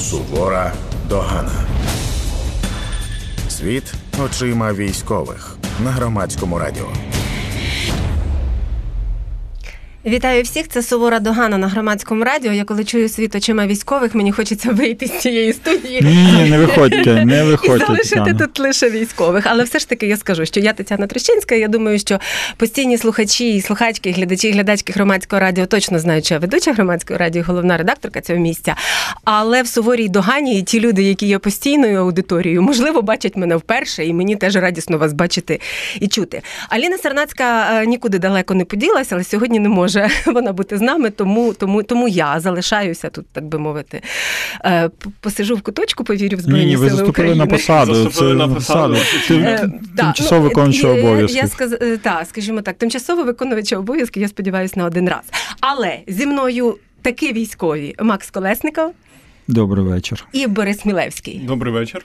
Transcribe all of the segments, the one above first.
Сувора догана. Світ очима військових на громадському радіо. Вітаю всіх. Це Сувора Догана на громадському радіо. Я коли чую світ очима військових, мені хочеться вийти з цієї студії. Ні, не виходьте, не виходьте. І залишити тут лише військових. Але все ж таки я скажу, що я Тетяна Трещинська. Я думаю, що постійні слухачі, і слухачки, і глядачі, і глядачки громадського радіо точно знають, що я ведуча громадського радіо, головна редакторка цього місця. Але в суворій догані і ті люди, які є постійною аудиторією, можливо, бачать мене вперше, і мені теж радісно вас бачити і чути. Аліна Сарнацька е, нікуди далеко не поділася, але сьогодні не може вона бути з нами, тому, тому, тому я залишаюся тут, так би мовити. Е, Посижу в куточку, повірю в Збройні Ні, ні, ви Сили заступили України. на посаду. Заступили Це на посаду. Тим- Тимчасово ну, е, обов'язки. Я сказ... е, скажімо так, тимчасово виконувача обов'язки, я сподіваюся, на один раз. Але зі мною такі військові Макс Колесников Добрий вечір. і Борис Мілевський. Добрий вечір.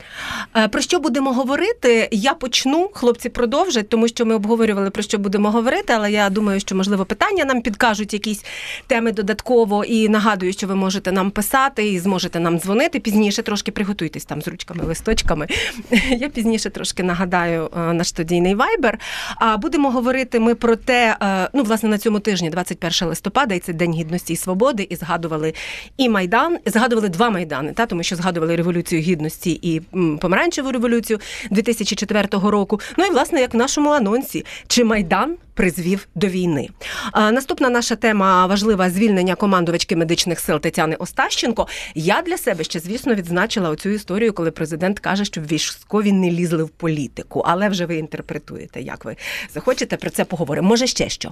Е, Про що будемо говорити? Я почну. Хлопці продовжать, тому що ми обговорювали про що будемо говорити. Але я думаю, що можливо питання нам підкажуть якісь теми додатково. І нагадую, що ви можете нам писати і зможете нам дзвонити пізніше. Трошки приготуйтесь там з ручками, листочками. Я пізніше трошки нагадаю е, наш студійний вайбер. А будемо говорити ми про те, е, ну власне на цьому тижні, 21 листопада, і це День гідності і свободи, і згадували і майдан, згадували два майдани, та тому що згадували революцію гідності і помаранчеву революцію 2004 року. Ну і власне, як в нашому анонсі, чи майдан призвів до війни. А, наступна наша тема важлива звільнення командувачки медичних сил Тетяни Остащенко. Я для себе ще, звісно, відзначила оцю історію, коли президент каже, щоб військові не лізли в політику. Але вже ви інтерпретуєте, як ви захочете про це поговоримо. Може, ще що?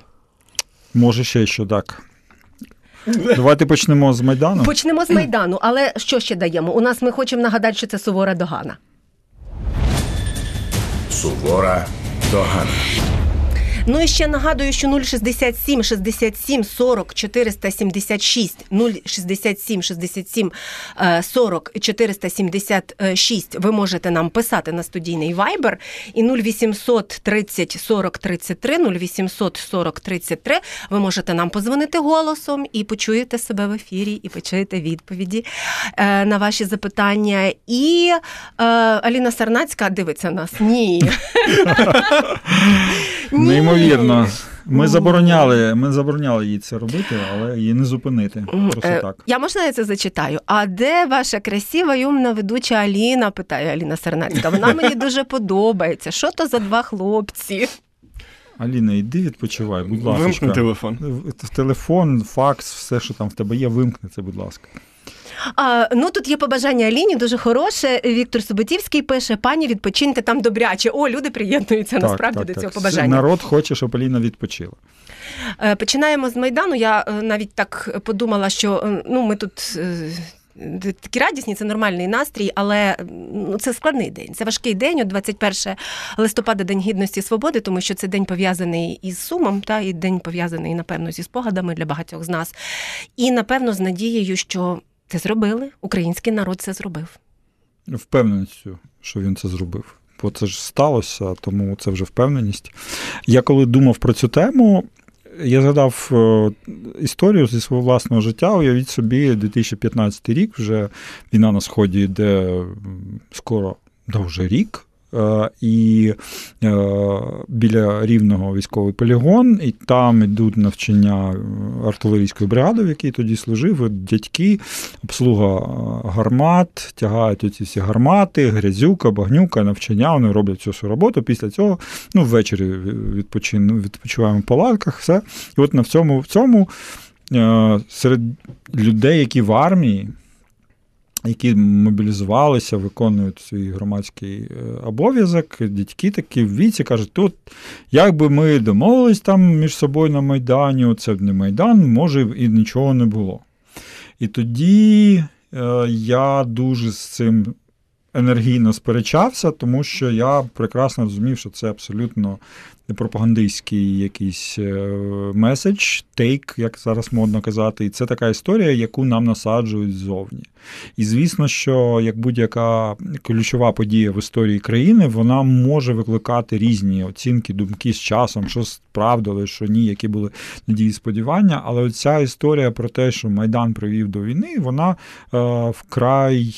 Може, ще що так. Давайте почнемо з Майдану. Почнемо з майдану. Але що ще даємо? У нас ми хочемо нагадати, що це сувора догана. Сувора догана. Ну і ще нагадую, що 067 67 40 476 067 67 е, 40 476 ви можете нам писати на студійний Viber і 0800 30 40 33 0800 40 33 ви можете нам позвонити голосом і почуєте себе в ефірі, і почуєте відповіді е, на ваші запитання. І е, Аліна Сарнацька дивиться нас. Ні. Ні. Неймовірно. Ми забороняли, ми забороняли їй це робити, але її не зупинити. Просто Е, так. Я можна я це зачитаю? А де ваша красива і умна ведуча Аліна? питає Аліна Сернацька. Вона мені дуже подобається. Що то за два хлопці? Аліна, йди відпочивай, будь ласка. Вимкни телефон. Телефон, факс, все, що там в тебе є, вимкни це, будь ласка. А, ну тут є побажання Аліні, дуже хороше. Віктор Суботівський пише: пані, відпочиньте там добряче. О, люди приєднуються насправді до цього побажання. Народ хоче, щоб Аліна відпочила. Е, Починаємо з майдану. Я е, навіть так подумала, що е, ну ми тут. Такі радісні, це нормальний настрій, але ну, це складний день. Це важкий день. От 21 листопада, День гідності і свободи, тому що це день пов'язаний із сумом, та і день пов'язаний, напевно, зі спогадами для багатьох з нас. І напевно з надією, що це зробили. Український народ це зробив. Впевненістю, що він це зробив. Бо це ж сталося, тому це вже впевненість. Я коли думав про цю тему, я згадав е, історію зі свого власного життя. Уявіть собі, 2015 рік, вже війна на сході йде скоро да вже рік. Е, І е, біля рівного військовий полігон, і там йдуть навчання е, артилерійської бригади, в якій тоді служив, дядьки, обслуга гармат, тягають оці всі гармати, грязюка, багнюка, навчання, вони роблять всю роботу. Після цього ну, ввечері відпочиваємо в палатках, все. І от на цьому, в цьому серед людей, які в армії, які мобілізувалися, виконують свій громадський е, обов'язок, дядьки такі в віці кажуть, тут як би ми домовились там між собою на Майдані, це не Майдан, може і нічого не було. І тоді е, я дуже з цим енергійно сперечався, тому що я прекрасно розумів, що це абсолютно пропагандистський якийсь е, меседж, тейк, як зараз модно казати. І це така історія, яку нам насаджують ззовні. І звісно, що як будь-яка ключова подія в історії країни, вона може викликати різні оцінки, думки з часом, що справдили, що ні, які були надії сподівання. Але ця історія про те, що Майдан привів до війни, вона е, вкрай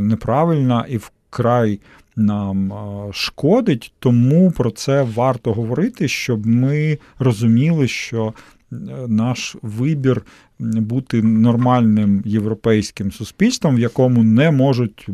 неправильна і вкрай нам шкодить, тому про це варто говорити, щоб ми розуміли, що е, наш вибір бути нормальним європейським суспільством, в якому не можуть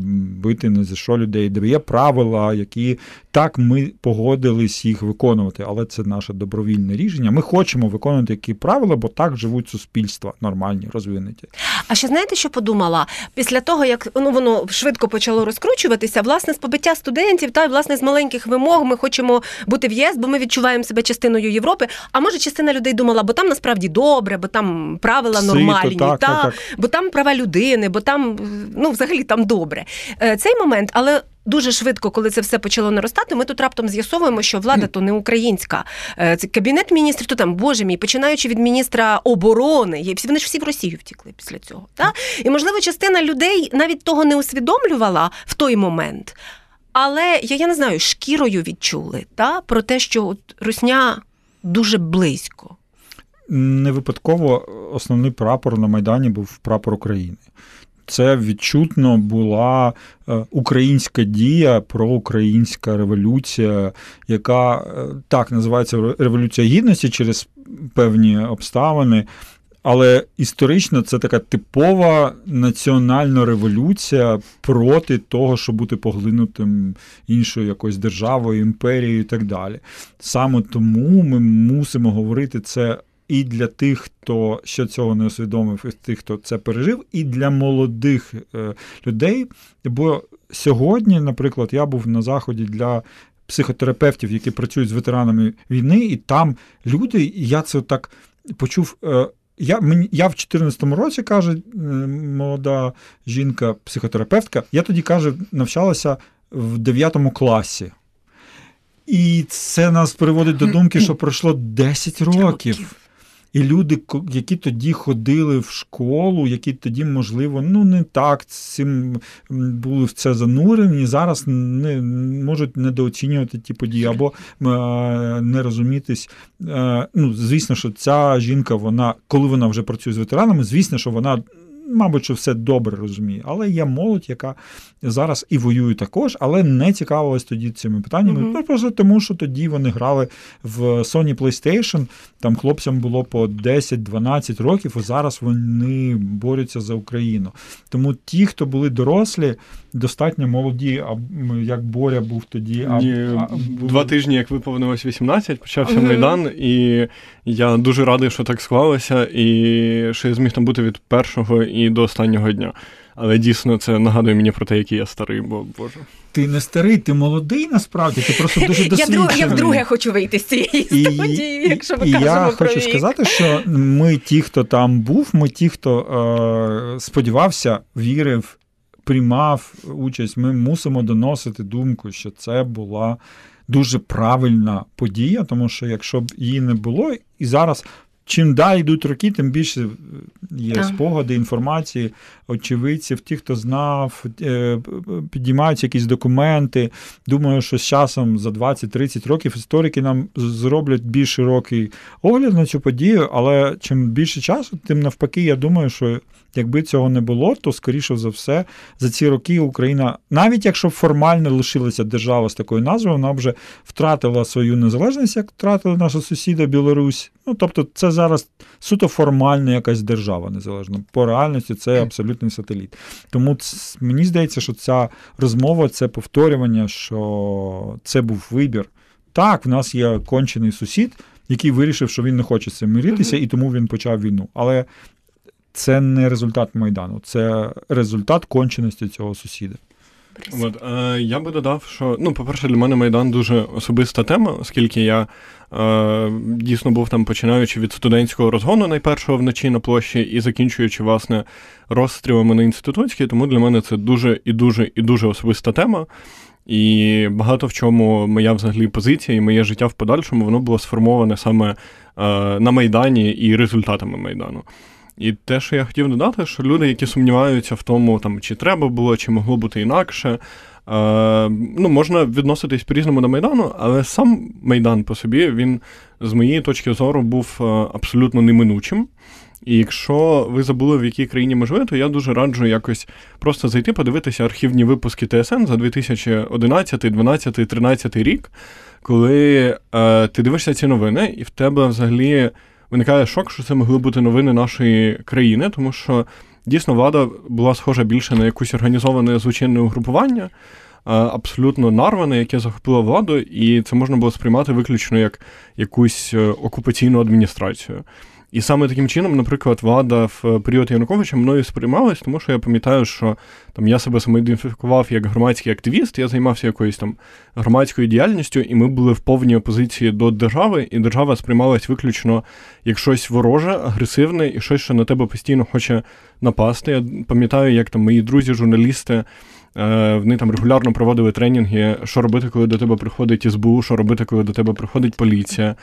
бити не за що людей, де є правила, які так ми погодились їх виконувати, але це наше добровільне рішення. Ми хочемо виконувати які правила, бо так живуть суспільства нормальні, розвинуті. А ще знаєте, що подумала? Після того, як ну воно швидко почало розкручуватися, власне, з побиття студентів та власне з маленьких вимог ми хочемо бути в ЄС, бо ми відчуваємо себе частиною Європи. А може, частина людей думала, бо там насправді добре, бо там правила Сито, нормальні, так, та так, так. бо там права людини, бо там ну взагалі там добре. Е, Цей момент, але. Дуже швидко, коли це все почало наростати, ми тут раптом з'ясовуємо, що влада то не українська. Е, Це кабінет міністрів, то там, боже мій, починаючи від міністра оборони, вони ж всі в Росію втікли після цього. Та? І можливо, частина людей навіть того не усвідомлювала в той момент. Але я, я не знаю, шкірою відчули та? про те, що от Русня дуже близько. Не випадково основний прапор на Майдані був прапор України. Це відчутно була е, українська дія, проукраїнська революція, яка е, так називається Революція Гідності через певні обставини. Але історично це така типова національна революція проти того, щоб бути поглинутим іншою якоюсь державою, імперією і так далі. Саме тому ми мусимо говорити це і для тих, хто ще цього не усвідомив, і тих, хто це пережив, і для молодих е, людей. Бо сьогодні, наприклад, я був на заході для. Психотерапевтів, які працюють з ветеранами війни, і там люди, і я це так почув. Е, я мені, я в 2014 році, каже молода жінка, психотерапевтка, я тоді каже, навчалася в 9 класі. І це нас приводить до думки, що пройшло 10 років. І люди, які тоді ходили в школу, які тоді, можливо, ну не так цим були в це занурені, зараз не можуть недооцінювати ті події або не розумітись. Ну, звісно, що ця жінка, вона, коли вона вже працює з ветеранами, звісно, що вона мабуть, що все добре розуміє. Але є молодь, яка зараз і воює також, але не цікавилась тоді цими питаннями. Mm-hmm. Просто тому, що тоді вони грали в Sony PlayStation, там хлопцям було по 10-12 років, і зараз вони борються за Україну. Тому ті, хто були дорослі, достатньо молоді, а як Боря був тоді. А, Ні, а, Два тижні, як виповнилось 18, почався mm-hmm. Майдан, і я дуже радий, що так склалося, і що я зміг там бути від першого і до останнього дня. Але дійсно це нагадує мені про те, який я старий, бо Боже. Ти не старий, ти молодий насправді, ти просто дуже досвідчений. Я, я вдруге хочу вийти з цієї студії, якщо ми і кажемо я про хочу вік. сказати, що ми, ті, хто там був, ми ті, хто е, сподівався, вірив, приймав участь, ми мусимо доносити думку, що це була дуже правильна подія, тому що якщо б її не було, і зараз. Чим далі йдуть роки, тим більше є Так. спогади, інформації, очевидців, ті, хто знав, е, підіймаються якісь документи. Думаю, що з часом за 20-30 років історики нам зроблять більш широкий огляд на цю подію, але чим більше часу, тим навпаки, я думаю, що якби цього не було, то скоріше за все за ці роки Україна, навіть якщо формально лишилася держава з такою назвою, вона вже втратила свою незалежність, як втратила наша сусіда Білорусь. Ну тобто, це зараз суто формальна якась держава незалежна. По реальності це абсолютний сателіт. Тому ц- мені здається, що ця розмова це повторювання, що це був вибір. Так, в нас є кончений сусід, який вирішив, що він не хоче з цим миритися, і тому він почав війну. Але це не результат Майдану, це результат конченості цього сусіда. От, е, я би додав, що ну, по-перше, для мене Майдан дуже особиста тема, оскільки я е, дійсно був там починаючи від студентського розгону найпершого вночі на площі і закінчуючи власне розстрілами на інститутській, тому для мене це дуже і дуже і дуже особиста тема. І багато в чому моя взагалі позиція і моє життя в подальшому воно було сформоване саме е, на Майдані і результатами Майдану. І те, що я хотів додати, що люди, які сумніваються в тому, там, чи треба було, чи могло бути інакше, е, ну, можна відноситись по-різному до Майдану, але сам Майдан по собі, він, з моєї точки зору, був е, абсолютно неминучим. І якщо ви забули, в якій країні ми живемо, то я дуже раджу якось просто зайти, подивитися архівні випуски ТСН за 2011, 12, 13 рік, коли е, ти дивишся ці новини, і в тебе взагалі виникає шок, що це могли бути новини нашої країни, тому що дійсно влада була схожа більше на якусь організоване злочинне угрупування. Абсолютно нарване, яке захопило владу, і це можна було сприймати виключно як якусь е, окупаційну адміністрацію. І саме таким чином, наприклад, влада в період Януковича мною сприймалась, тому що я пам'ятаю, що там я себе самоідентифікував як громадський активіст, я займався якоюсь там громадською діяльністю, і ми були в повній опозиції до держави, і держава сприймалась виключно як щось вороже, агресивне і щось, що на тебе постійно хоче напасти. Я пам'ятаю, як там мої друзі, журналісти. Е, вони там регулярно проводили тренінги, що робити, коли до тебе приходить СБУ, що робити, коли до тебе приходить поліція.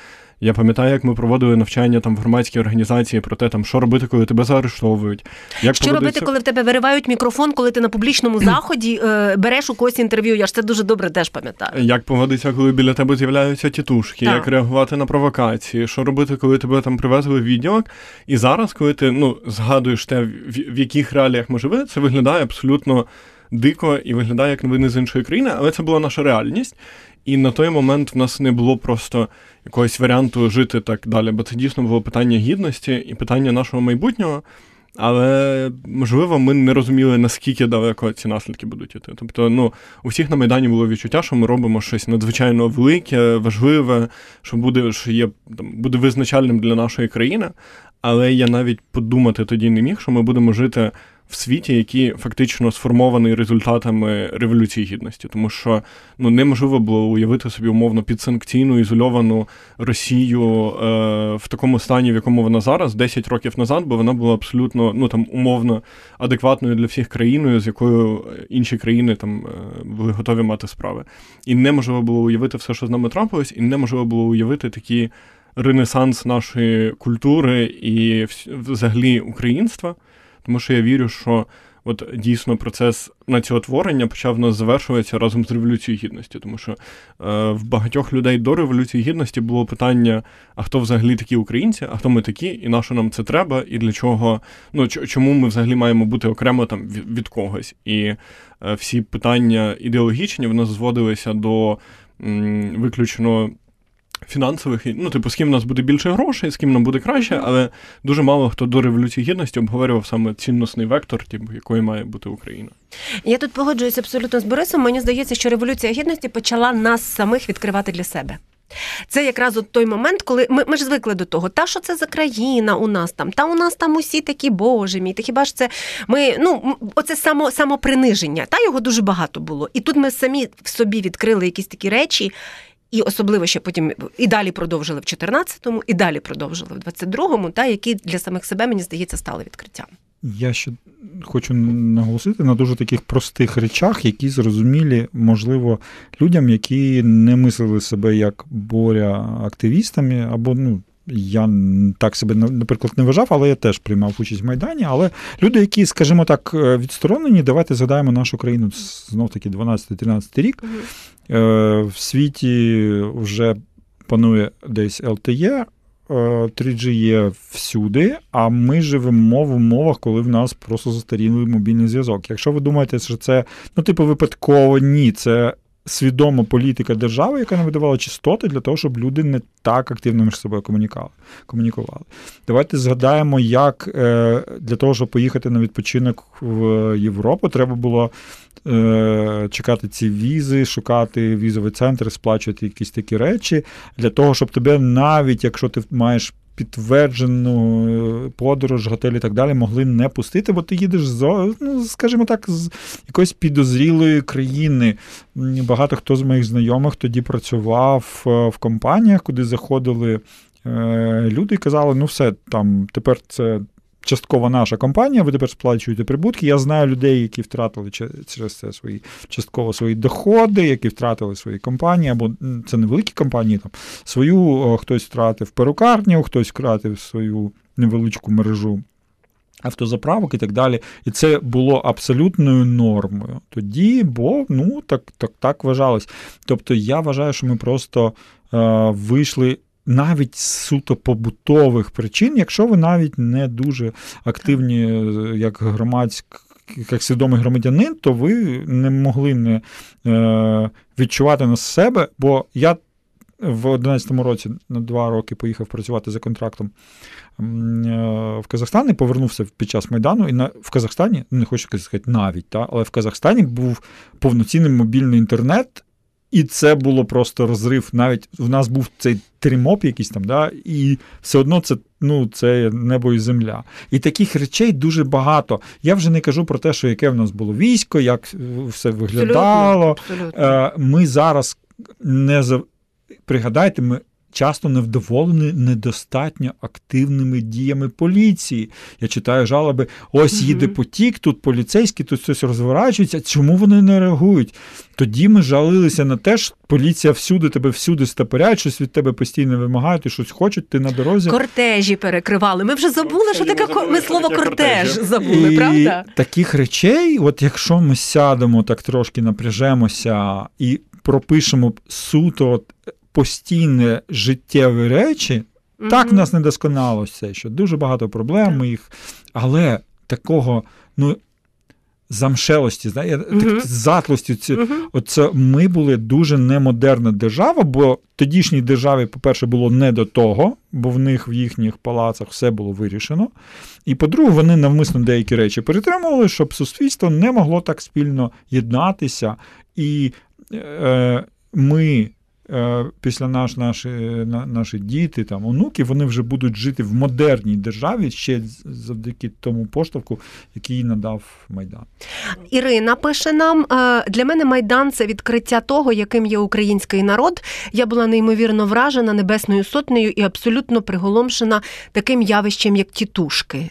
Я пам'ятаю, як ми проводили навчання там в громадській організації про те, там що робити, коли тебе заарештовують. Як що робити, коли в тебе виривають мікрофон, коли ти на публічному заході е, береш у когось інтерв'ю? Я ж це дуже добре теж пам'ятаю. Як поводиться, коли біля тебе з'являються тітушки, так. як реагувати на провокації, що робити, коли тебе там привезли в відділок. І зараз, коли ти ну згадуєш те, в, в яких реаліях ми живемо, це виглядає абсолютно дико і виглядає як новини з іншої країни, але це була наша реальність. І на той момент в нас не було просто якогось варіанту жити так далі, бо це дійсно було питання гідності і питання нашого майбутнього. Але можливо, ми не розуміли, наскільки далеко ці наслідки будуть іти. Тобто, ну у всіх на Майдані було відчуття, що ми робимо щось надзвичайно велике, важливе, що буде що є там буде визначальним для нашої країни. Але я навіть подумати тоді не міг, що ми будемо жити в світі, який фактично сформований результатами революції гідності, тому що ну неможливо було уявити собі умовно підсанкційну ізольовану Росію е, в такому стані, в якому вона зараз, 10 років назад, бо вона була абсолютно ну там умовно адекватною для всіх країною, з якою інші країни там е, були готові мати справи. І неможливо було уявити все, що з нами трапилось, і неможливо було уявити такі. Ренесанс нашої культури і взагалі українства. Тому що я вірю, що от дійсно процес націотворення почав нас завершуватися разом з революцією гідності, тому що е, в багатьох людей до революції гідності було питання: а хто взагалі такі українці, а хто ми такі, і на що нам це треба, і для чого, ну чому ми взагалі маємо бути окремо там від, когось? І е, всі питання ідеологічні вони зводилися до м, виключно фінансових, ну, типу, з ким у нас буде більше грошей, з ким нам буде краще, але дуже мало хто до Революції Гідності обговорював саме цінностний вектор, типу, якою має бути Україна. Я тут погоджуюся абсолютно з Борисом. Мені здається, що Революція Гідності почала нас самих відкривати для себе. Це якраз от той момент, коли ми ми ж звикли до того, та що це за країна у нас там, та у нас там усі такі боже мій, та хіба ж це ми ну оце само самоприниження, та його дуже багато було. І тут ми самі в собі відкрили якісь такі речі, і особливо ще потім і далі продовжили в 14-му, і далі продовжили в 22-му, та які для самих себе, мені здається, стали відкриттям. Я ще хочу наголосити на дуже таких простих речах, які зрозумілі, можливо, людям, які не мислили себе як боря активістами, або ну. Я так себе, наприклад, не вважав, але я теж приймав участь в Майдані. Але люди, які, скажімо так, відсторонені, давайте згадаємо нашу країну знов таки 12-13 рік. Е, в світі вже панує десь LTE, 3G е, є всюди, а ми живемо в умовах, коли в нас просто застарілий мобільний зв'язок. Якщо ви думаєте, що це ну, типу, випадково ні, це свідома політика держави, яка не видавала частоти для того, щоб люди не так активно між собою комунікували. Давайте згадаємо, як е, для того, щоб поїхати на відпочинок в Європу, треба було е, чекати ці візи, шукати візовий центр, сплачувати якісь такі речі, для того, щоб тебе навіть якщо ти маєш підтверджену е, подорож, готель і так далі могли не пустити, бо ти їдеш з, ну, скажімо так, з якоїсь підозрілої країни. Багато хто з моїх знайомих тоді працював е, в компаніях, куди заходили е, люди казали: ну все, там тепер це частково наша компанія, ви тепер сплачуєте прибутки. Я знаю людей, які втратили через це свої частково свої доходи, які втратили свої компанії, або це невеликі компанії, там свою хтось втратив перукарню, хтось втратив свою невеличку мережу. Автозаправок і так далі. І це було абсолютною нормою. Тоді, бо ну так так, так вважалось. Тобто я вважаю, що ми просто е, вийшли навіть з суто побутових причин, якщо ви навіть не дуже активні, як громадськ, як свідомий громадянин, то ви не могли не е, відчувати на себе, бо я. В 11 році на два роки поїхав працювати за контрактом е, в Казахстан і повернувся під час Майдану. І на, в Казахстані, не хочу сказати навіть, та, але в Казахстані був повноцінний мобільний інтернет, і це було просто розрив. Навіть в нас був цей тримоп якийсь там, да, і все одно це ну, це небо і земля. І таких речей дуже багато. Я вже не кажу про те, що яке в нас було військо, як все виглядало. Абсолютно, абсолютно. Е, ми зараз не за. Пригадайте, ми часто невдоволені недостатньо активними діями поліції. Я читаю жалоби: ось їде потік, тут поліцейські, тут щось розворачується. Чому вони не реагують? Тоді ми жалилися на те, що поліція всюди тебе всюди стапоряють, щось від тебе постійно вимагають, і щось хочуть, ти на дорозі. Кортежі перекривали. Ми вже забули, що таке ми слово кортеж забули, і правда? Таких речей, от якщо ми сядемо так трошки напряжемося і пропишемо суто от постійні життєві речі, mm-hmm. так в нас недосконало все, що дуже багато проблем так. їх, але такого, ну. Замшелості, знає, uh-huh. затлості. Ці, uh-huh. Оце ми були дуже немодерна держава, бо тодішній державі, по-перше, було не до того, бо в них в їхніх палацах все було вирішено. І по-друге, вони навмисно деякі речі перетримували, щоб суспільство не могло так спільно єднатися. І е, ми після наш, наші наші діти, там, онуки, вони вже будуть жити в модерній державі ще завдяки тому поштовху, який надав Майдан. Ірина пише нам: «Е, для мене Майдан це відкриття того, яким є український народ. Я була неймовірно вражена небесною сотнею і абсолютно приголомшена таким явищем, як тітушки.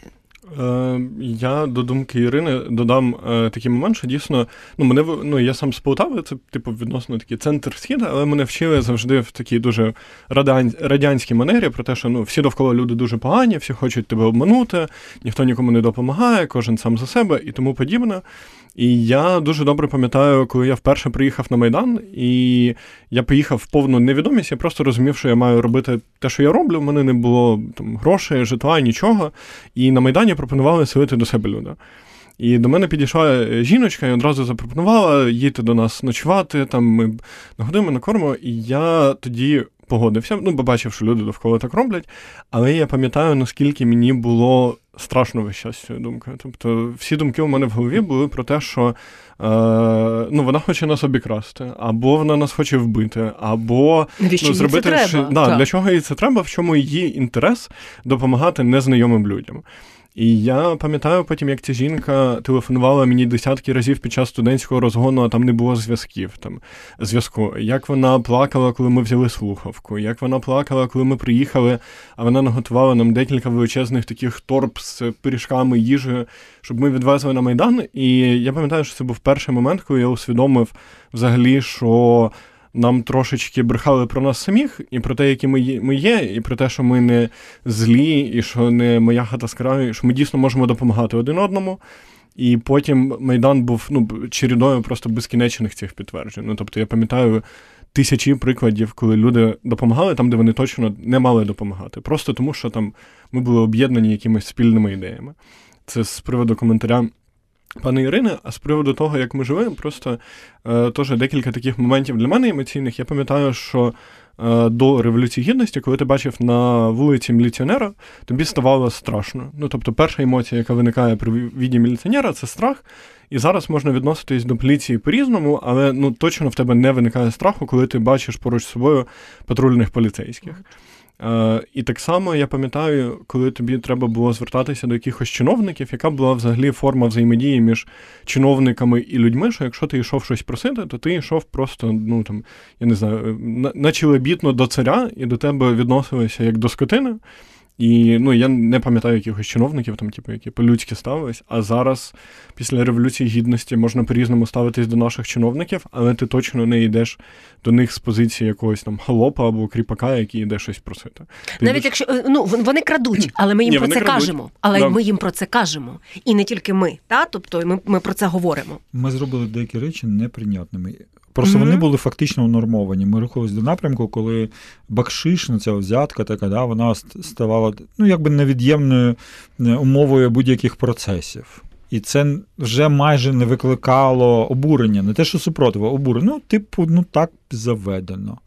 Е, я до думки Ірини додам е, такий момент, що дійсно ну мене ну я сам з Полтави, це типу відносно такий центр схід, але мене вчили завжди в такій дуже радянській манері про те, що ну всі довкола люди дуже погані, всі хочуть тебе обманути, ніхто нікому не допомагає, кожен сам за себе і тому подібне. І я дуже добре пам'ятаю, коли я вперше приїхав на Майдан, і я поїхав в повну невідомість, я просто розумів, що я маю робити те, що я роблю. У мене не було там грошей, житла, нічого. І на Майдані пропонували селити до себе люди. І до мене підійшла жіночка і одразу запропонувала їти до нас ночувати. Там ми нагодимо, накормимо, і я тоді погодився. Ну, бо бачив, що люди довкола так роблять. Але я пам'ятаю, наскільки мені було страшно весь час цією думкою. Тобто, всі думки у мене в голові були про те, що е, ну, вона хоче нас обікрасти, або вона нас хоче вбити, або ну, зробити це треба? Да, для чого їй це треба, в чому її інтерес допомагати незнайомим людям. І я пам'ятаю потім, як ця жінка телефонувала мені десятки разів під час студентського розгону, а там не було зв'язків. Там зв'язку. Як вона плакала, коли ми взяли слухавку, як вона плакала, коли ми приїхали, а вона наготувала нам декілька величезних таких торб з пиріжками, їжею, щоб ми відвезли на майдан. І я пам'ятаю, що це був перший момент, коли я усвідомив взагалі, що нам трошечки брехали про нас самих, і про те, які ми є, і про те, що ми не злі, і що не моя хата з краю, що ми дійсно можемо допомагати один одному. І потім Майдан був ну, чередою просто безкінечних цих підтверджень. Ну, Тобто я пам'ятаю тисячі прикладів, коли люди допомагали там, де вони точно не мали допомагати. Просто тому, що там ми були об'єднані якимись спільними ідеями. Це з приводу коментаря Пане Ірине, а з приводу того, як ми живемо, просто е, теж декілька таких моментів для мене емоційних. Я пам'ятаю, що е, до Революції Гідності, коли ти бачив на вулиці міліціонера, тобі ставало страшно. Ну, тобто, перша емоція, яка виникає при віді міліціонера, це страх. І зараз можна відноситись до поліції по-різному, але ну точно в тебе не виникає страху, коли ти бачиш поруч з собою патрульних поліцейських. Е, І так само я пам'ятаю, коли тобі треба було звертатися до якихось чиновників, яка була взагалі форма взаємодії між чиновниками і людьми, що якщо ти йшов щось просити, то ти йшов просто, ну там, я не знаю, на- наче лебітно до царя, і до тебе відносилися як до скотини. І ну я не пам'ятаю якихось чиновників, там, типу, які по-людськи ставились. А зараз, після революції гідності, можна по-різному ставитись до наших чиновників, але ти точно не йдеш до них з позиції якогось там холопа або кріпака, який йде щось просити. Ти Навіть йдеш- якщо е, ну вон- вони крадуть, але ми їм Ні, про це крадуть. кажемо. Але Да. ми їм про це кажемо. І не тільки ми, та тобто ми, ми про це говоримо. Ми зробили деякі речі неприйнятними. Просто Мгм. вони були фактично нормовані. Ми рухались до напрямку, коли бакшиш, ну, ця взятка така, да, вона ставала ну, якби невід'ємною е, умовою будь-яких процесів. І це вже майже не викликало обурення, не те, що супротиву, а обурення. Ну, типу, ну так заведено.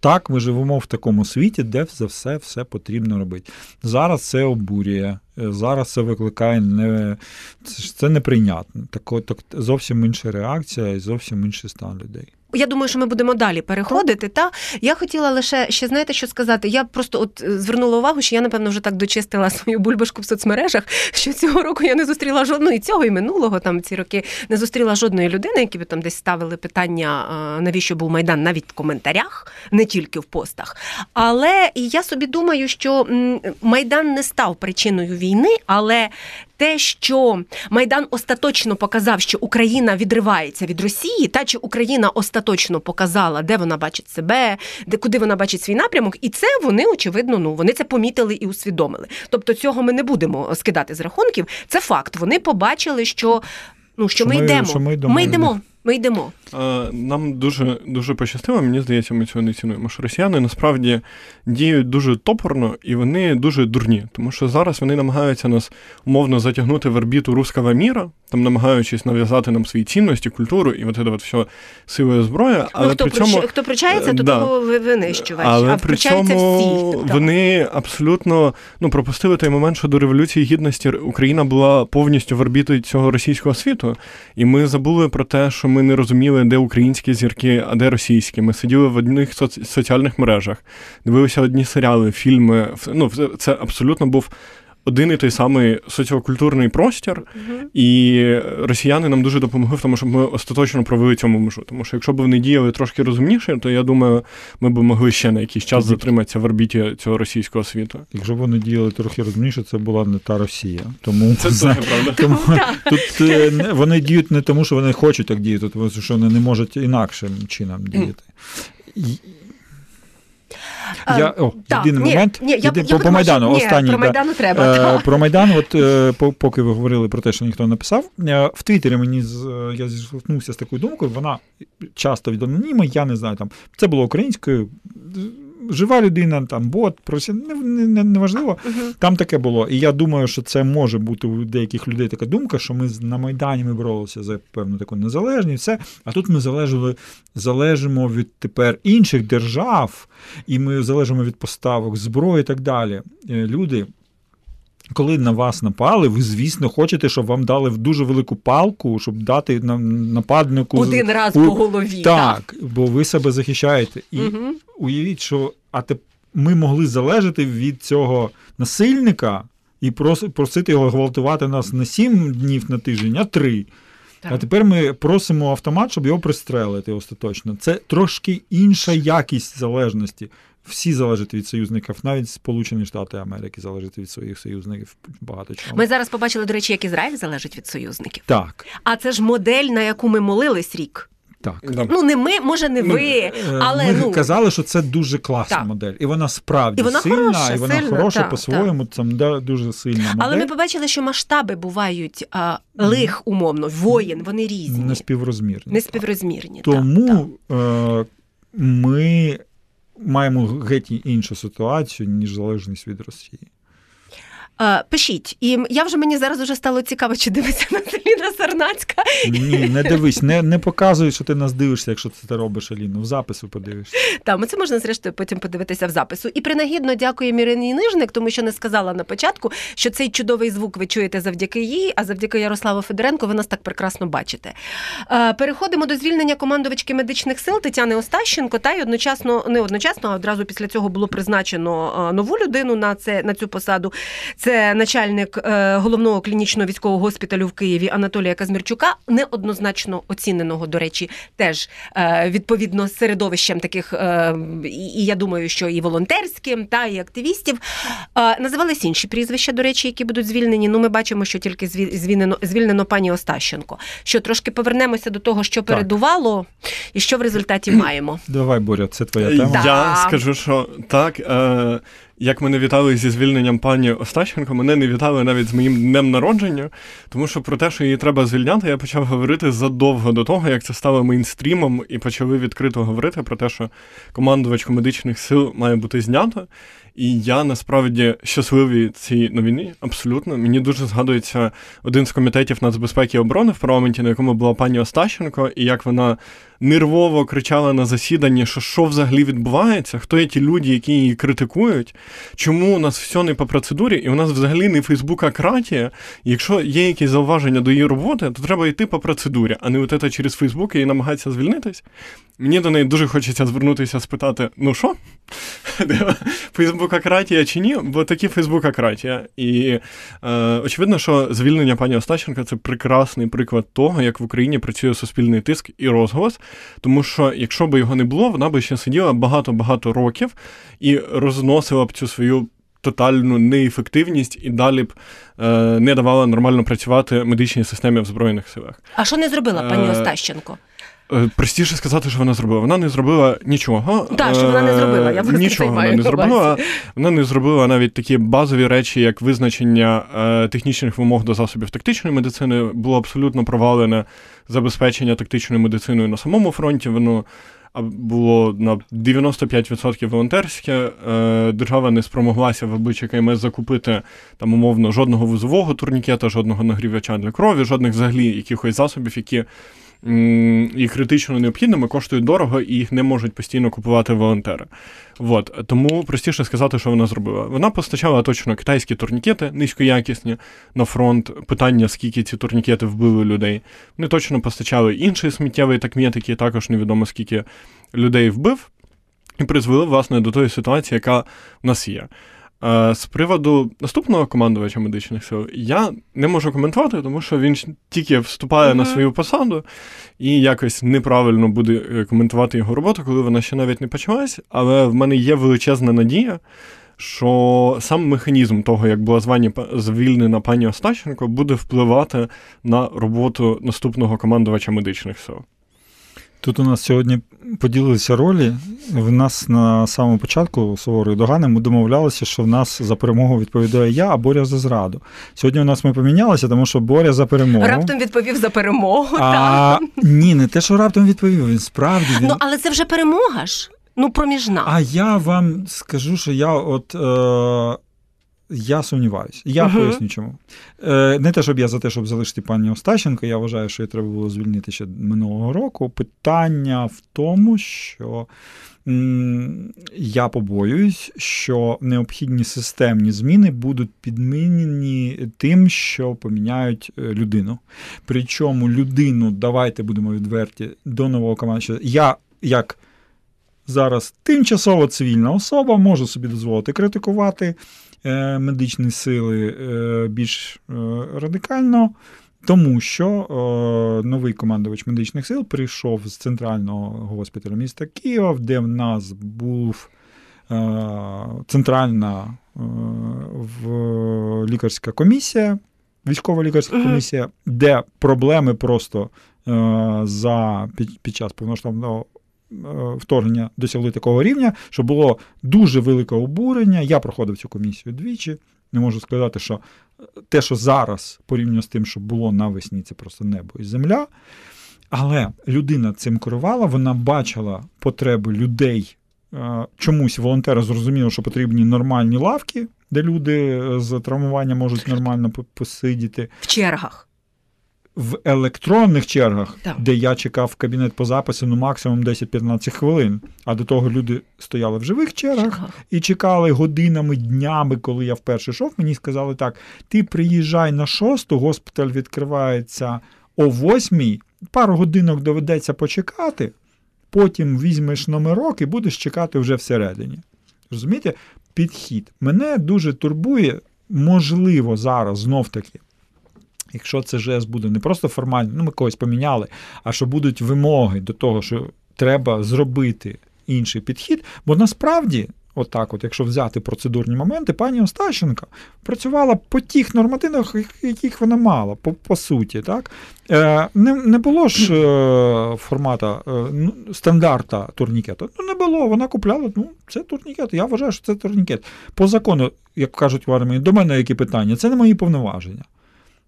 Так, ми живемо в такому світі, де за все все потрібно робити. Зараз це обурює, е, зараз це викликає не це, це неприйнятно. Так, так зовсім інша реакція і зовсім інший стан людей. Я думаю, що ми будемо далі переходити. Та я хотіла лише ще знаєте, що сказати. Я просто от е, звернула увагу, що я напевно вже так дочистила свою бульбашку в соцмережах, що цього року я не зустріла жодного і цього, і минулого там ці роки не зустріла жодної людини, які б там десь ставили питання, навіщо був майдан, навіть в коментарях, не тільки в постах. Але я собі думаю, що майдан не став причиною війни, але те, що Майдан остаточно показав, що Україна відривається від Росії, та чи Україна остаточно показала, де вона бачить себе, де куди вона бачить свій напрямок, і це вони очевидно, ну вони це помітили і усвідомили. Тобто цього ми не будемо скидати з рахунків. Це факт. Вони побачили, що ну що, Що ми, ми- йдемо. що ми йдемо. Ми йдемо. Ми йдемо. Е, Нам дуже дуже пощастило, мені здається, ми цього не цінуємо. Що росіяни насправді діють дуже топорно і вони дуже дурні, тому що зараз вони намагаються нас умовно затягнути в орбіту руского міра, там намагаючись нав'язати нам свої цінності, культуру і от це от все силою зброя. Але ну хто при цьому хто пручається, то да. того ви- винищувач. Але а при цьому всі. Тобто, вони абсолютно ну пропустили той момент, що до революції гідності Україна була повністю в орбіті цього російського світу, і ми забули про те, що ми не розуміли, де українські зірки, а де російські. Ми сиділи в одних соц- соціальних мережах, дивилися одні серіали, фільми. Ну це абсолютно був. Один і той самий соціокультурний простір, і росіяни нам дуже допомогли в тому, щоб ми остаточно провели цьому межу. Тому що якщо б вони діяли трошки розумніше, то я думаю, ми б могли ще на якийсь час затриматися в орбіті цього російського світу. Якщо б вони діяли трохи розумніше, це була не та Росія. Тому Це дуже правда. Тому тут е, не- вони діють не тому, що вони хочуть так діяти, тому що вони не можуть інакшим чином діяти. А, Я, о, так, єдиний ні, момент ні, я, єди- я по, по Майдану, ні, останній. про да. Треба. Е. Про Майдан, от е, поки ви говорили про те, що ніхто не написав, е, в Твіттері мені з- е, я зіштовхнувся з такою думкою, вона часто від аноніма, я не знаю, там це було українською. Жива людина, там бот, просі, не, не, не важливо. Мгм. Там таке було. І я думаю, що це може бути у деяких людей така думка, що ми на Майдані ми боролися за певну таку незалежність, все. А тут ми залежали, залежимо від тепер інших держав, і ми залежимо від поставок зброї і так далі. Е, Люди. Коли на вас напали, ви, звісно, хочете, щоб вам дали дуже велику палку, щоб дати нам нападнику. Один раз у- по голові. Так, бо ви себе захищаєте. І Мгм. уявіть, що а те, ми могли залежати від цього насильника і прос- просити його гвалтувати нас не сім днів на тиждень, а три. Так. А тепер ми просимо автомат, щоб його пристрелити остаточно. Це трошки інша якість залежності. Всі залежать від союзників, навіть Сполучені Штати Америки залежать від своїх союзників багато чого. Ми зараз побачили, до речі, як Ізраїль залежить від союзників. Так, А це ж модель, на яку ми молились рік. так. Ну не ми, може, не Ну, ви, Е, але ми ну казали, що це дуже класна Так. модель, і вона справді І вона сильна, хороша, і вона сильна, хороша так, по-своєму. Це да, дуже сильна модель. але ми побачили, що масштаби бувають а, лих умовно, воєн, вони різні, не співрозмірні. не співрозмірні. Тому е, ми маємо геть іншу ситуацію, ніж залежність від Росії. Е, Пишіть. І я вже мені зараз вже стало цікаво, чи дивиться на Селіна Сарнацька. Ні, не дивись, не, не показуй, що ти нас дивишся, якщо це ти робиш, Аліну. В запису подивишся. Там це можна зрештою потім подивитися в запису. І принагідно дякую Ірині Нижник, тому що не сказала на початку, що цей чудовий звук ви чуєте завдяки їй, а завдяки Ярославу Федоренко ви нас так прекрасно бачите. Е, Переходимо до звільнення командувачки медичних сил Тетяни Остащенко. Та й одночасно, не одночасно, а одразу після цього було призначено е, нову людину на це на цю посаду. Це начальник е, головного клінічного військового госпіталю в Києві Анатолія Казмірчука, неоднозначно оціненого, до речі, теж е, відповідно середовищем таких, е, і, я думаю, що і волонтерським, та і активістів. Називались інші прізвища, до речі, які будуть звільнені. Ну, ми бачимо, що тільки звільнено, звільнено пані Остащенко. Що трошки повернемося до того, що передувало, і що в результаті маємо. Давай, Боря, це твоя тема. Так. Я скажу, що так. Е, як мене вітали зі звільненням пані Остащенко, мене не вітали навіть з моїм днем народження, тому що про те, що її треба звільняти, я почав говорити задовго до того, як це стало мейнстрімом, і почали відкрито говорити про те, що командувачку медичних сил має бути знято. І я насправді щасливий цій новині, абсолютно. Мені дуже згадується один з комітетів нацбезпеки і оборони в парламенті, на якому була пані Остащенко, і як вона нервово кричала на засіданні, що що взагалі відбувається, хто є ті люди, які її критикують, чому у нас все не по процедурі, і у нас взагалі не Фейсбука-кратія. Якщо є якісь зауваження до її роботи, то треба йти по процедурі, а не от це через Фейсбук і намагатися звільнитись. Мені до неї дуже хочеться звернутися, спитати: ну що? Фейсбука-кратія чи ні? Бо такі Фейсбука-кратія. І е, очевидно, що звільнення пані Остащенка це прекрасний приклад того, як в Україні працює суспільний тиск і розголос. Тому що, якщо б його не було, вона би ще сиділа багато-багато років і розносила б цю свою. Тотальну неефективність і далі б е, не давала нормально працювати медичній системі в Збройних силах. А що не зробила пані Е, Остащенко? Е, Простіше сказати, що вона зробила. Вона не зробила нічого. Так, що вона не зробила, я Е, просто нічого вона не зробила. Вона не зробила навіть такі базові речі, як визначення е, технічних вимог до засобів тактичної медицини. Було абсолютно провалене забезпечення тактичною медициною на самому фронті. Воно було на 95% волонтерське. Держава не спромоглася в обличчя КМС закупити там умовно жодного вузового турнікета, жодного нагрівача для крові, жодних взагалі якихось засобів, які і критично необхідними, коштують дорого і їх не можуть постійно купувати волонтери. От. Тому простіше сказати, що вона зробила. Вона постачала точно китайські турнікети, низькоякісні на фронт. Питання, скільки ці турнікети вбили людей. Вони точно постачали інший сміттєвий такмет, який також невідомо скільки людей вбив, і призвели, власне, до тої ситуації, яка в нас є. Е, З приводу наступного командувача медичних сил я не можу коментувати, тому що він тільки вступає на свою посаду і якось неправильно буде е, коментувати його роботу, коли вона ще навіть не почалась. Але в мене є величезна надія, що сам механізм того, як була звані звільнена пані Остащенко, буде впливати на роботу наступного командувача медичних сил. Тут у нас сьогодні поділилися ролі. В нас на самому початку суворої догани ми домовлялися, що в нас за перемогу відповідає я, а Боря за зраду. Сьогодні у нас ми помінялися, тому що Боря за перемогу. Раптом відповів за перемогу. а, ні, не те, що раптом відповів. Він справді він. Ну, але це вже перемога ж. Ну, проміжна. А я вам скажу, що я от. Е... Я сумніваюся. Я Мгм. поясню чому. Е, не те, щоб я за те, щоб залишити пані Остащенко. Я вважаю, що її треба було звільнити ще минулого року. Питання в тому, що м, я побоююсь, що необхідні системні зміни будуть підмінені тим, що поміняють е, людину. Причому людину, давайте будемо відверті, до нового команди. Я як зараз тимчасово цивільна особа можу собі дозволити критикувати е, медичні сили е, більш е, радикально, тому що е, новий командувач медичних сил прийшов з центрального госпіталю міста Києва, де в нас був е, центральна е, в, лікарська комісія, військова лікарська комісія, де проблеми просто е, за під, під час повноштабного е, вторгнення досягли такого рівня, що було дуже велике обурення. Я проходив цю комісію двічі. Не можу сказати, що те, що зараз порівняно з тим, що було навесні, це просто небо і земля. Але людина цим керувала, вона бачила потреби людей. Е, Чомусь волонтери зрозуміли, що потрібні нормальні лавки де люди з травмуванням можуть нормально посидіти. В чергах. В електронних чергах, Так. де я чекав в кабінет по запису ну максимум 10-15 хвилин. А до того люди стояли в живих чергах чергах. і чекали годинами, днями, коли я вперше йшов. Мені сказали так: ти приїжджай на шосту, госпіталь відкривається о восьмій, пару годинок доведеться почекати, потім візьмеш номерок і будеш чекати вже всередині. Розумієте? Підхід. Мене дуже турбує, можливо, зараз знов таки. Якщо це ЖС буде не просто формально, ну ми когось поміняли, а що будуть вимоги до того, що треба зробити інший підхід, бо насправді. Отак, от, якщо взяти процедурні моменти, пані Остащенко працювала по тих нормативах, яких вона мала, по, по суті. Так? Е, не, не було ж е, формата е, ну, стандарта турнікету. Ну, не було, вона купляла, ну, це турнікет. Я вважаю, що це турнікет. По закону, як кажуть в армії, до мене які питання, це не мої повноваження.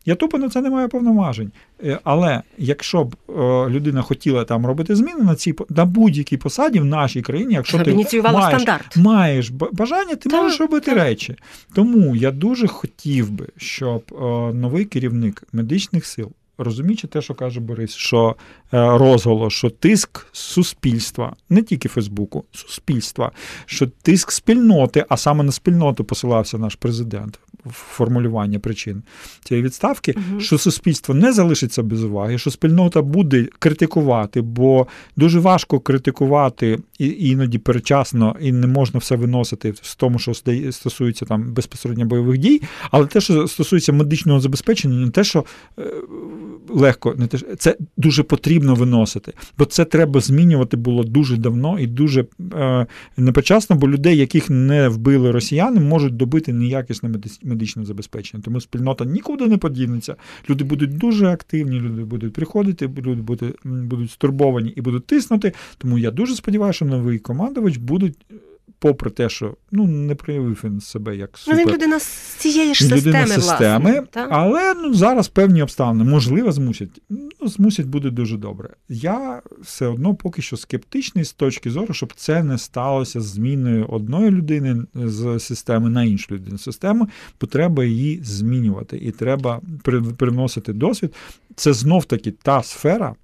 Я тупо на це не маю повноважень. Е, Але якщо б е, людина хотіла там робити зміни на цій на будь-якій посаді в нашій країні, якщо Щоб ти маєш, маєш бажання, ти Так, можеш робити так. речі. Тому я дуже хотів би, щоб е, новий керівник медичних сил. Розуміючи те, що каже Борис, що е, розголос, що тиск суспільства, не тільки Фейсбуку, суспільства, що тиск спільноти, а саме на спільноту посилався наш президент формулювання причин цієї відставки, угу. що суспільство не залишиться без уваги, що спільнота буде критикувати, бо дуже важко критикувати і іноді перечасно, і не можна все виносити з тому, що стосується там безпосередньо бойових дій, але те, що стосується медичного забезпечення, не те, що е, легко, не те, що- це дуже потрібно виносити, бо це треба змінювати було дуже давно і дуже е, непочасно, бо людей, яких не вбили росіяни, можуть добити неякісне медичне забезпечення. Тому спільнота нікуди не подінеться. Люди будуть дуже активні, люди будуть приходити, люди будуть, будуть стурбовані і будуть тиснути. Тому я дуже сподіваюся, що новий командувач будуть. Попри те, що ну не проявив він себе як Ну, він людина з цієї ж людина системи, системи, власне. та? але ну зараз певні обставини можливо змусять. Ну змусять буде дуже добре. Я все одно поки що скептичний з точки зору, щоб це не сталося зміною одної людини з системи на іншу людину з системи, бо треба її змінювати і треба при- привносити досвід. Це знов таки та сфера.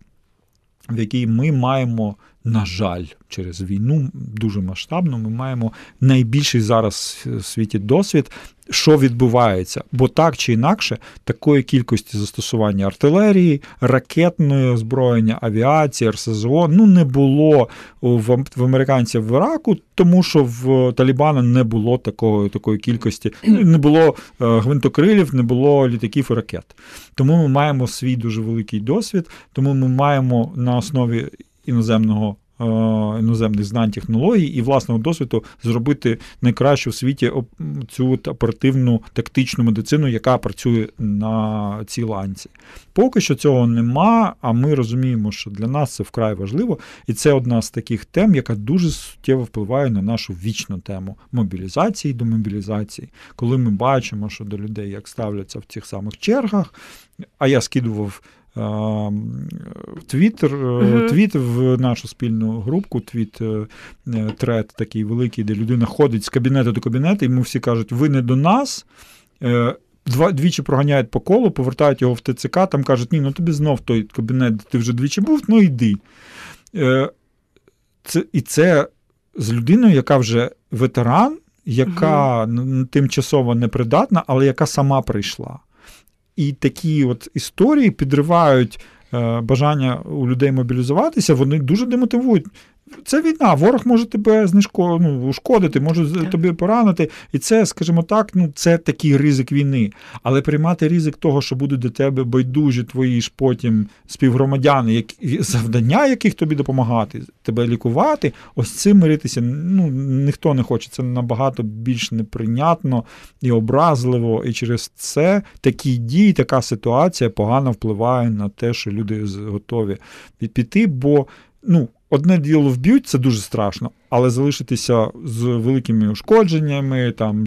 В якій ми маємо, на жаль, через війну дуже масштабну, ми маємо найбільший зараз в світі досвід, що відбувається. Бо так чи інакше, такої кількості застосування артилерії, ракетної озброєння, авіації, РСЗО ну не було в, в американців в Іраку, тому що в Талібана не було такої, такої кількості, не було е, гвинтокрилів, не було літаків і ракет. Тому ми маємо свій дуже великий досвід, тому ми маємо на основі іноземного. е, Іноземних знань технологій і власного досвіду зробити найкращу в світі цю оперативну тактичну медицину, яка працює на цій ланці. Поки що цього нема, а ми розуміємо, що для нас це вкрай важливо, і це одна з таких тем, яка дуже суттєво впливає на нашу вічну тему мобілізації до мобілізації. Коли ми бачимо, що до людей як ставляться в цих самих чергах, а я скидував. Твіттер, Мгм. твіт в нашу спільну групку, твіт е, е, трет такий великий, де людина ходить з кабінету до кабінету, і йому всі кажуть, ви не до нас. Два, двічі проганяють по колу, повертають його в ТЦК, там кажуть, ні, ну тобі знов той кабінет, де ти вже двічі був, ну йди. Це, і це з людиною, яка вже ветеран, яка н- тимчасово непридатна, але яка сама прийшла. І такі от історії підривають е, бажання у людей мобілізуватися, вони дуже демотивують. Це війна, ворог може тебе знешко, ну, ушкодити, може Так. тобі поранити. І це, скажімо так, ну це такий ризик війни. Але приймати ризик того, що будуть до тебе байдужі твої ж потім співгромадяни, які, завдання яких тобі допомагати, тебе лікувати, ось цим миритися ну, ніхто не хоче. Це набагато більш неприйнятно і образливо. І через це такі дії, така ситуація погано впливає на те, що люди готові піти, бо ну. Одне діло вб'ють, це дуже страшно, але залишитися з великими ушкодженнями, там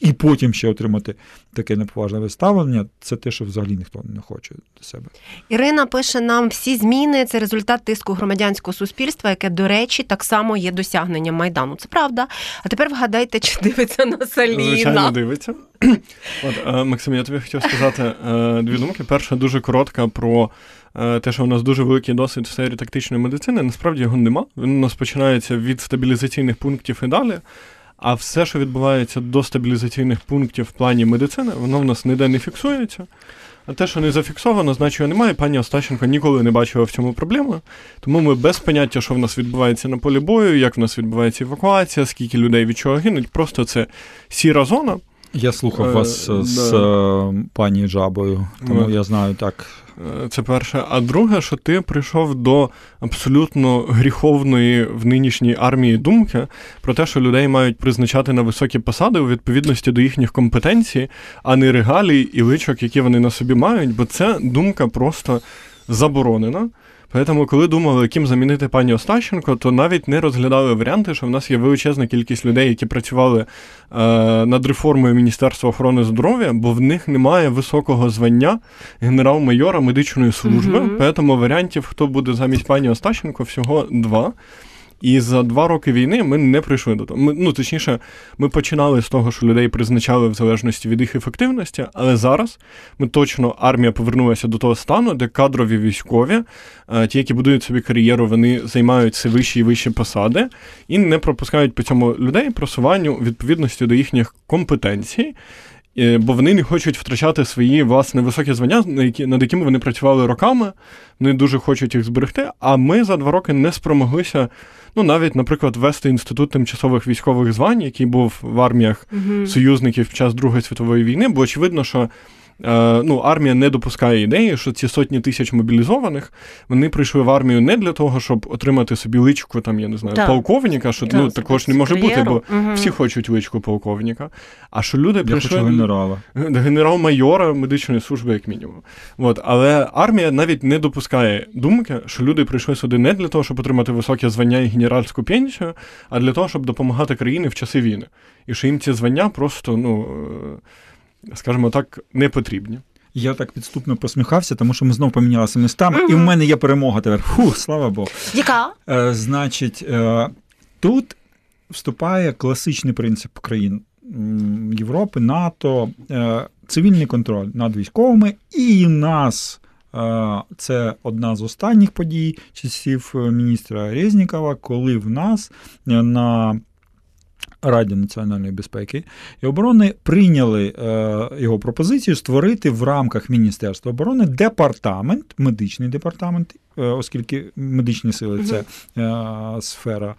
і потім ще отримати таке неповажне виставлення, це те, що взагалі ніхто не хоче до себе. Ірина пише нам: всі зміни це результат тиску громадянського суспільства, яке, до речі, так само є досягненням майдану. Це правда. А тепер вгадайте, чи дивиться на Звичайно, дивиться. От, е, Максим, я тобі хотів сказати е, дві думки. Перша дуже коротка про те, що у нас дуже великий досвід в сфері тактичної медицини. Насправді його нема. Він у нас починається від стабілізаційних пунктів і далі. А все, що відбувається до стабілізаційних пунктів в плані медицини, воно в нас ніде не фіксується. А те, що не зафіксовано, його немає. Пані Остащенко ніколи не бачила в цьому проблеми. Тому ми без поняття, що в нас відбувається на полі бою, як в нас відбувається евакуація, скільки людей від чого гинуть. Просто це сіра зона. Я слухав Е, вас да. з е, пані Жабою, тому Ну. я знаю так. Е, Це перше. А друге, що ти прийшов до абсолютно гріховної в нинішній армії думки про те, що людей мають призначати на високі посади у відповідності до їхніх компетенцій, а не регалій і личок, які вони на собі мають, бо це думка просто заборонена. Тому, коли думали, ким замінити пані Остащенко, то навіть не розглядали варіанти, що в нас є величезна кількість людей, які працювали е, над реформою Міністерства охорони здоров'я, бо в них немає високого звання генерал-майора медичної служби. Угу. Тому варіантів, хто буде замість пані Остащенко, всього два. І за два роки війни ми не прийшли до того. Ми, ну, точніше, ми починали з того, що людей призначали в залежності від їх ефективності, але зараз ми точно армія повернулася до того стану, де кадрові військові, е, ті, які будують собі кар'єру, вони займають все вищі і вищі посади і не пропускають по цьому людей просуванню відповідності до їхніх компетенцій. е, Бо вони не хочуть втрачати свої власне високі звання, над якими вони працювали роками, вони дуже хочуть їх зберегти. А ми за два роки не спромоглися, ну навіть, наприклад, ввести інститут тимчасових військових звань, який був в арміях угу. союзників під час Другої світової війни, бо очевидно, що ну, армія не допускає ідеї, що ці сотні тисяч мобілізованих вони прийшли в армію не для того, щоб отримати собі личку, там, я не знаю, Так. полковника, що Так, ну, також не може бути, бо Мгм. всі хочуть личку полковника. А що люди Я прийшли. хочу генерала. Генерал-майора медичної служби, як мінімум. От, але армія навіть не допускає думки, що люди прийшли сюди не для того, щоб отримати високе звання і генеральську пенсію, а для того, щоб допомагати країні в часи війни. І що їм ці звання просто, ну е, скажімо так, не потрібні. Я так підступно посміхався, тому що ми знову помінялися містами, і в мене є перемога тепер. Фу, слава Богу. Яка? Е, значить, е, тут вступає класичний принцип країн Європи, НАТО, е, цивільний контроль над військовими, і в нас. е, Це одна з останніх подій часів е, міністра Резнікова, коли в нас е, на Раді національної безпеки. І оборони прийняли е, його пропозицію створити в рамках Міністерства оборони департамент, медичний департамент, е, оскільки медичні сили це е, сфера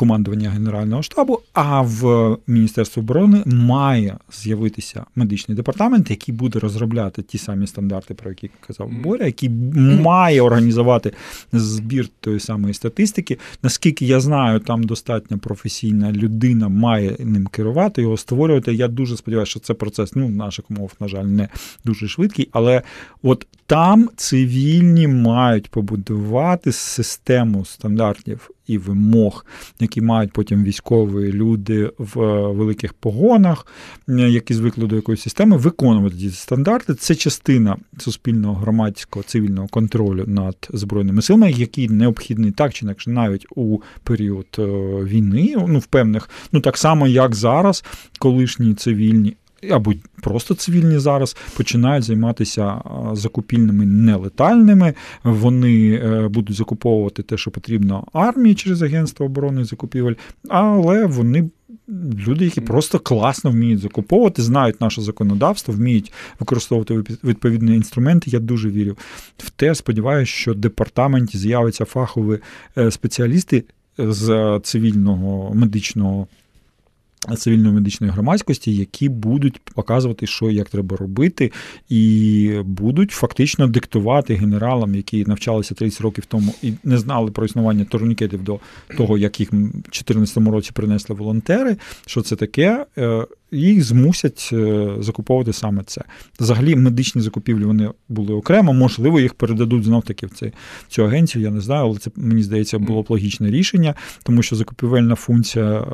командування Генерального штабу. А в Міністерстві оборони має з'явитися медичний департамент, який буде розробляти ті самі стандарти, про які казав Боря, який має організувати збір тої самої статистики. Наскільки я знаю, там достатньо професійна людина має ним керувати, його створювати. Я дуже сподіваюся, що це процес ну, наших умовах, на жаль, не дуже швидкий, але от там цивільні мають побудувати систему стандартів і вимог, які мають потім військові люди в е, великих погонах, які звикли до якоїсь системи, виконувати ці стандарти. Це частина суспільного громадського цивільного контролю над збройними силами, який необхідний так чи інакше навіть у період е, війни, ну в певних, ну так само як зараз, колишні цивільні. Або просто цивільні зараз починають займатися закупільними нелетальними. Вони е, будуть закуповувати те, що потрібно армії через агентство оборони закупівель, але вони. Люди, які просто класно вміють закуповувати, знають наше законодавство, вміють використовувати відповідні інструменти. Я дуже вірю в те. Сподіваюся, що в департаменті з'являться фахові е, спеціалісти з цивільного медичного цивільної медичної громадськості, які будуть показувати, що як треба робити, і будуть фактично диктувати генералам, які навчалися 30 років тому і не знали про існування турнікетів до того, як їх в 2014 році принесли волонтери. Що це таке? Е, їх змусять е, закуповувати саме це. Взагалі, медичні закупівлі вони були окремо, можливо, їх передадуть знов таки в цей, цю агенцію. Я не знаю, але це мені здається було б логічне рішення, тому що закупівельна функція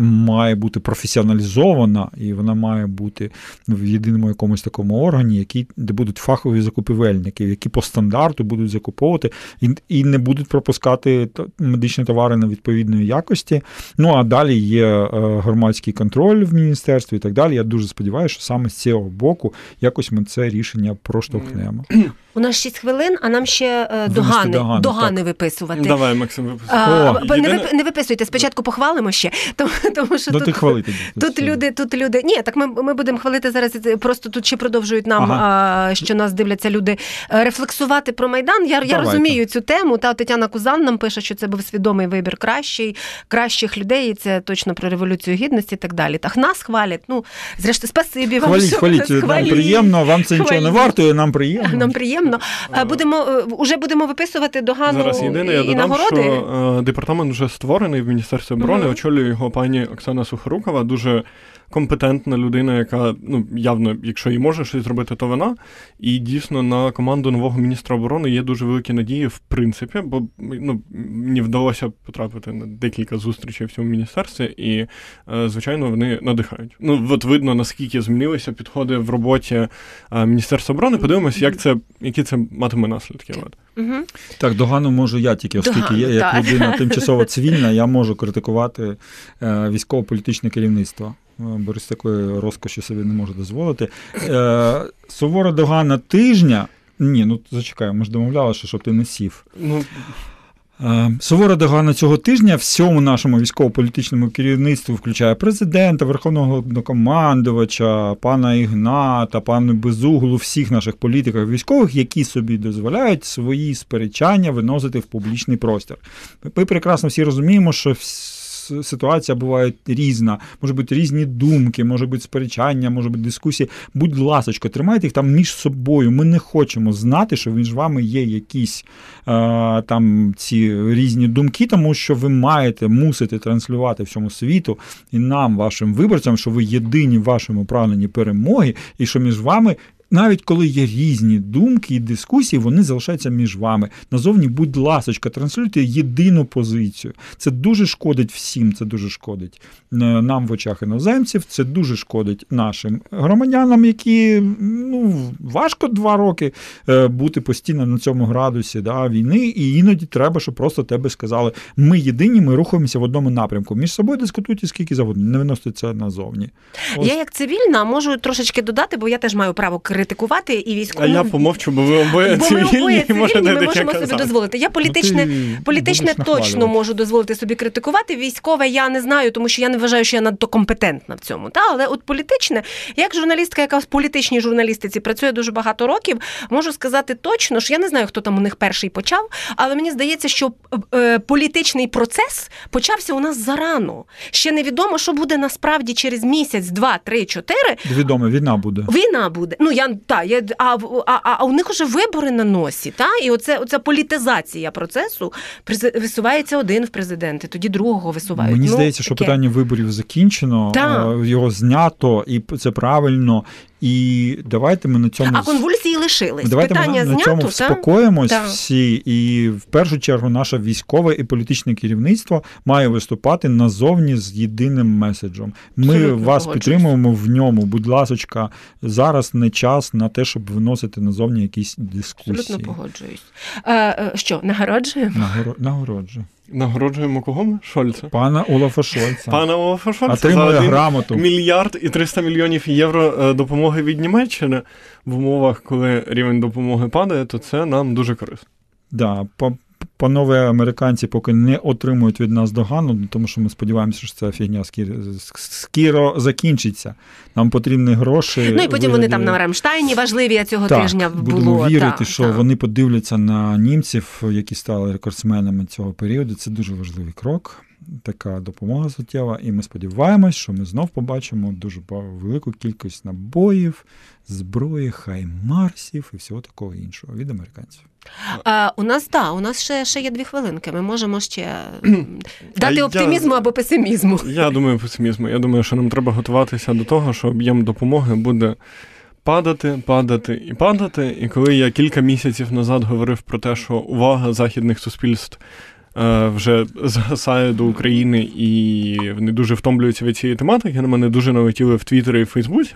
має бути професіоналізована і вона має бути в єдиному якомусь такому органі, який, де будуть фахові закупівельники, які по стандарту будуть закуповувати і, і не будуть пропускати медичні товари на відповідної якості. Ну а далі є е, громадський контроль в міністерстві і так далі. Я дуже сподіваюся, що саме з цього боку якось ми це рішення проштовхнемо. У нас 6 хвилин, а нам ще е, догани, догани, догани виписувати. Давай, Максим, виписуй. Не, Єдине- вип- не виписуйте, спочатку похвалимо ще, тому, тому що Ну, тут, хвали тоді. тут люди, тут люди. Ні, так ми, ми будемо хвалити зараз. е, Просто тут ще продовжують нам, Ага. а, що нас дивляться люди, е, рефлексувати про майдан. Я, я розумію цю тему. Та Тетяна Кузан нам пише, що це був свідомий вибір кращий, кращих людей. І це точно про революцію гідності і так далі. Так нас хвалять. Ну, зрештою, спасибі вам. Хваліть, що хваліть, нас нам приємно, вам це нічого не Хваліть. вартує, нам приємно. Нам приємно. Е, Будемо вже будемо виписувати догану Зараз єдине, я і додам, нагороди. що е, департамент вже створений в Міністерстві оборони. Мгм. Очолює його пані Оксана Сухорукова, дуже компетентна людина, яка ну явно, якщо і може щось зробити, то вона. І дійсно на команду нового міністра оборони є дуже великі надії, в принципі, бо ну мені вдалося потрапити на декілька зустрічей в цьому міністерстві, і е, звичайно вони надихають. Ну от видно наскільки змінилися підходи в роботі е, міністерства оборони. Подивимося, як це які це матиме наслідки. Угу. Так, догану можу я тільки, оскільки Догану, я як так. людина тимчасово цивільна, я можу критикувати е, військово-політичне керівництво. Е, Борис такої розкоші собі не може дозволити. Е, Сувора догана тижня. Ні, ну зачекай, ми ж домовлялися, щоб ти не сів. Ну Е, Сувора догана цього тижня всьому нашому військово-політичному керівництву включає президента, верховного головнокомандувача, пана Ігната, пана Безуглу, всіх наших політиків військових, які собі дозволяють свої сперечання виносити в публічний простір. Ми прекрасно всі розуміємо, що ситуація буває різна, може бути різні думки, може бути сперечання, може бути дискусії. Будь ласочка, тримайте їх там між собою. Ми не хочемо знати, що між вами є якісь е, там ці різні думки, тому що ви маєте мусити транслювати всьому світу і нам, вашим виборцям, що ви єдині в вашому прагненні перемоги, і що між вами. Навіть коли є різні думки і дискусії, вони залишаються між вами. Назовні, будь ласочка, транслюйте єдину позицію. Це дуже шкодить всім, це дуже шкодить е, нам в очах іноземців, це дуже шкодить нашим громадянам, які ну, важко два роки е, бути постійно на цьому градусі да, війни, і іноді треба, щоб просто тебе сказали: ми єдині, ми рухаємося в одному напрямку. Між собою дискутуйте скільки завгодно, не виносите це назовні. Ось. Я як цивільна можу трошечки додати, бо я теж маю право критикувати і військову. А я помовчу, бо ви обоє Бо ми обоє цивільні, ми можемо собі казати. дозволити. Я політичне, Ну, політичне точно можу дозволити собі критикувати. Військове я не знаю, тому що я не вважаю, що я надто компетентна в цьому. Та але от політичне, як журналістка, яка в політичній журналістиці працює дуже багато років, можу сказати точно, що я не знаю, хто там у них перший почав, але мені здається, що е, політичний процес почався у нас зарано. Ще невідомо, що буде насправді через місяць, два, три, чотири. Відомо, війна буде. Війна буде. Ну я та я а, а, а у них уже вибори на носі. Та і оце оця політизація процесу висувається один в президенти, тоді другого висувають. Мені Ну, здається, що таке. питання виборів закінчено, Так. е, його знято, і це правильно. І давайте ми на цьому А конвульсії лишились. Давайте Питання ми на знято, цьому та? вспокоїмось Так. всі, і в першу чергу наше військове і політичне керівництво має виступати назовні з єдиним меседжем. Ми Абсолютно вас підтримуємо в ньому. Будь ласочка, зараз не час на те, щоб виносити назовні якісь дискусії. Абсолютно погоджуюсь. Е, е, що, нагороджуємо? Нагоро- Нагороджу. Нагороджуємо кого ми? Шольца. Пана Олафа Шольца. Пана Олафа Шольца за Отримує грамоту. мільярд і 300 мільйонів євро е, допомоги від Німеччини в умовах, коли рівень допомоги падає, то це нам дуже корисно. Да, панове американці поки не отримують від нас догану, тому що ми сподіваємося, що ця фігня скіро, закінчиться. Нам потрібні гроші. Ну і потім вони там на Рамштайні важливі цього так, тижня будемо вірити, та, що та. вони подивляться на німців, які стали рекордсменами цього періоду. Це дуже важливий крок. Така допомога суттєва, і ми сподіваємось, що ми знов побачимо дуже велику кількість набоїв, зброї, хаймарсів і всього такого іншого від американців. А, У нас так, у нас ще ще є дві хвилинки. Ми можемо ще дати оптимізму я, або песимізму. Я думаю, песимізму. Я думаю, що нам треба готуватися до того, що об'єм допомоги буде падати, падати і падати. І коли я кілька місяців назад говорив про те, що увага західних суспільств вже згасає до України і вони дуже втомлюються від цієї тематики, на мене дуже налетіли в Твіттері і Фейсбуці,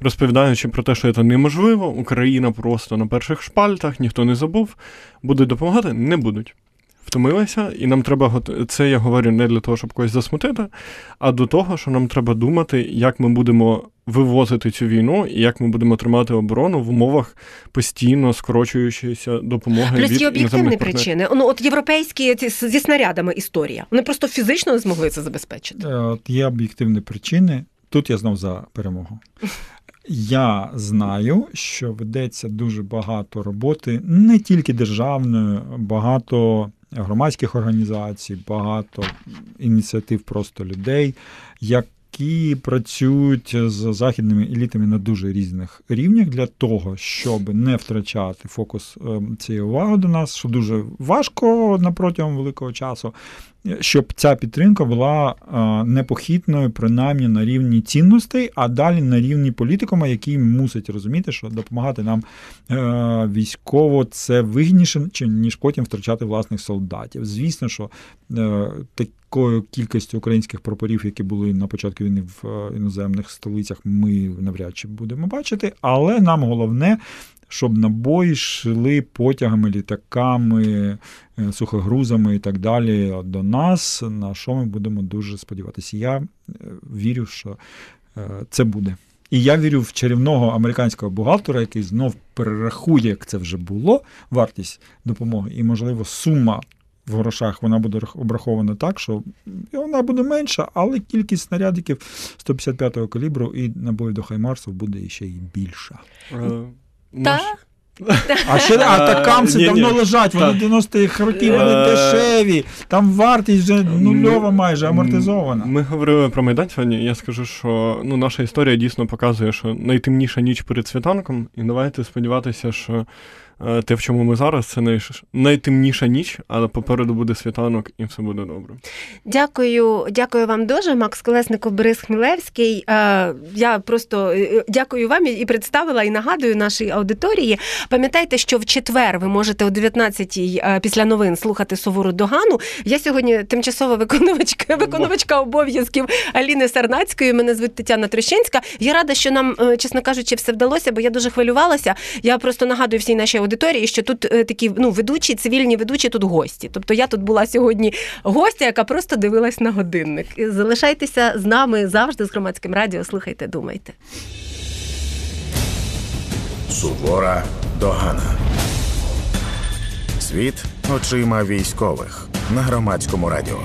розповідаючи про те, що це неможливо, Україна просто на перших шпальтах, ніхто не забув, будуть допомагати, не будуть втомилися, і нам треба це я говорю не для того, щоб когось засмутити, а до того, що нам треба думати, як ми будемо вивозити цю війну і як ми будемо тримати оборону в умовах постійно скорочуючоїся допомоги. Плюс від є об'єктивні причини. Ну от європейські ці зі снарядами історія. Вони просто фізично не змогли це забезпечити. Е, от Є об'єктивні причини. Тут я знов за перемогу. Я знаю, що ведеться дуже багато роботи, не тільки державної, багато громадських організацій, багато ініціатив просто людей, які працюють з західними елітами на дуже різних рівнях для того, щоб не втрачати фокус ем, цієї уваги до нас, що дуже важко на протягом великого часу щоб ця підтримка була непохитною, принаймні на рівні цінностей, а далі на рівні політикума, який мусить розуміти, що допомагати нам е, військово це вигідніше, ніж потім втрачати власних солдатів. Звісно, що е, такою кількістю українських прапорів, які були на початку війни в е, іноземних столицях, ми навряд чи будемо бачити, але нам головне щоб набої йшли потягами, літаками, е, сухогрузами і так далі до нас, на що ми будемо дуже сподіватися. Я е, вірю, що е, це буде. І я вірю в чарівного американського бухгалтера, який знов перерахує, як це вже було, вартість допомоги, і, можливо, сума. В грошах вона буде обрахована так, що вона буде менша, але кількість снарядиків 155-го калібру і набоїв до Хаймарсу буде ще й більша. Та? А ще атакамси давно лежать, вони 90-х років, вони е, дешеві, там вартість вже нульова майже амортизована. Ми говорили про Майдан сьогодні, я скажу, що ну, наша історія дійсно показує, що найтемніша ніч перед світанком, і давайте сподіватися, що Е, те, в чому ми зараз, це най... найтемніша ніч, але попереду буде світанок і все буде добре. Дякую, дякую вам дуже, Макс Колесников, Борис Хмілевський. Е, я просто е, дякую вам і представила і нагадую нашій аудиторії. Пам'ятайте, що в четвер ви можете о 19-й після новин слухати Сувору Догану. Я сьогодні тимчасова виконувачка виконувачка обов'язків Аліни Сарнацької. Мене звуть Тетяна Трещинська. Я рада, що нам, чесно кажучи, все вдалося, бо я дуже хвилювалася. Я просто нагадую всій нашій аудиторії, що тут е, такі ну ведучі, цивільні ведучі тут гості. Тобто я тут була сьогодні гостя, яка просто дивилась на годинник. Залишайтеся з нами завжди з громадським радіо. Слухайте, думайте. Сувора догана. Світ очима військових на громадському радіо.